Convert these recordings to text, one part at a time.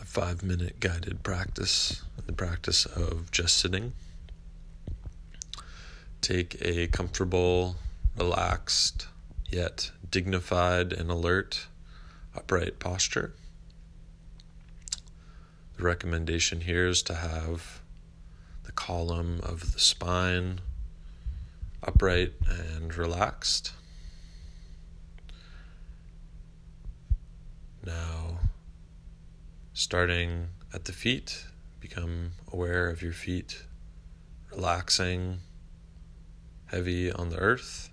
a five minute guided practice, the practice of just sitting. Take a comfortable, relaxed, yet dignified and alert, upright posture. The recommendation here is to have the column of the spine upright and relaxed. Now, starting at the feet, become aware of your feet relaxing, heavy on the earth.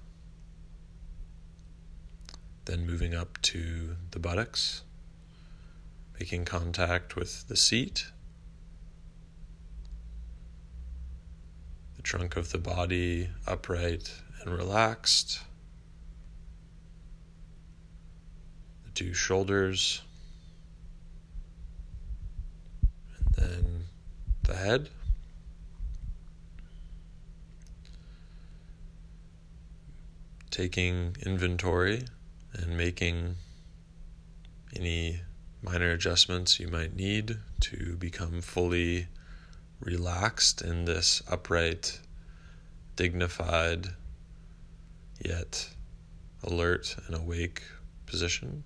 Then moving up to the buttocks, making contact with the seat, the trunk of the body upright and relaxed. the two shoulders, and then the head. Taking inventory and making any minor adjustments you might need to become fully relaxed in this upright, dignified, yet alert and awake position.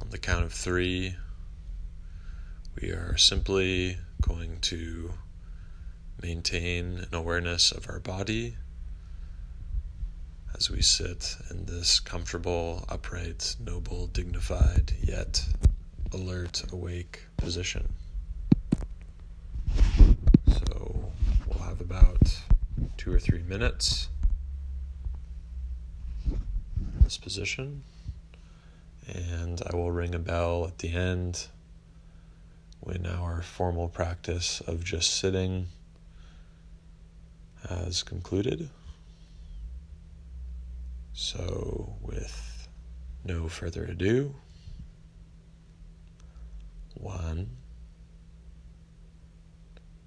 On the count of three, we are simply going to maintain an awareness of our body as we sit in this comfortable, upright, noble, dignified, yet alert, awake position. So we'll have about two or three minutes in this position and I will ring a bell at the end when our formal practice of just sitting has concluded. So, with no further ado, one,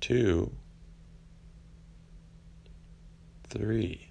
two, three.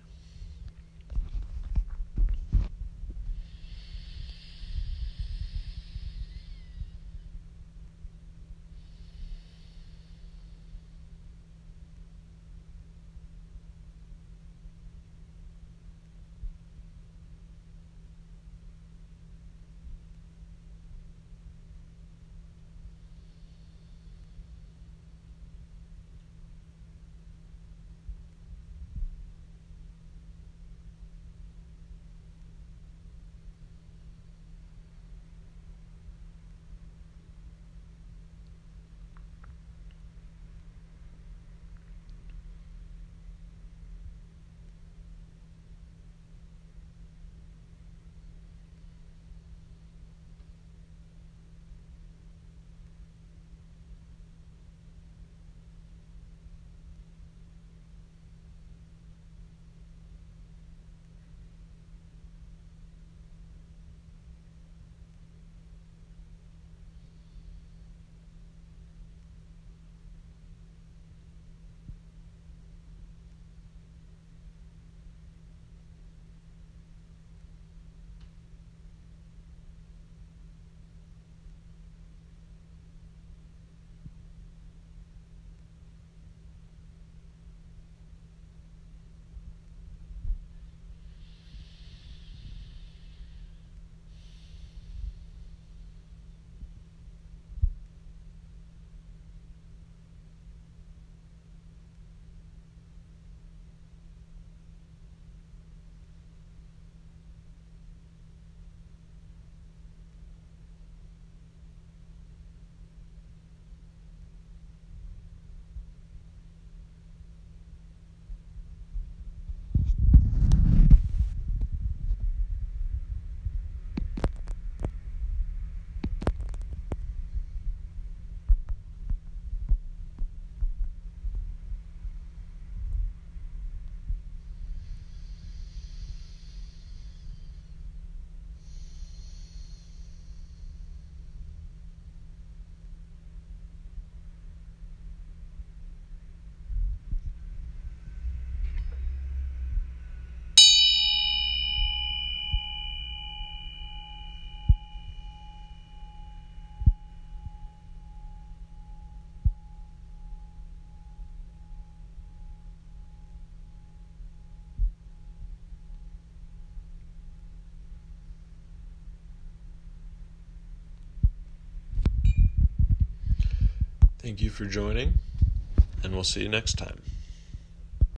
Thank you for joining, and we'll see you next time.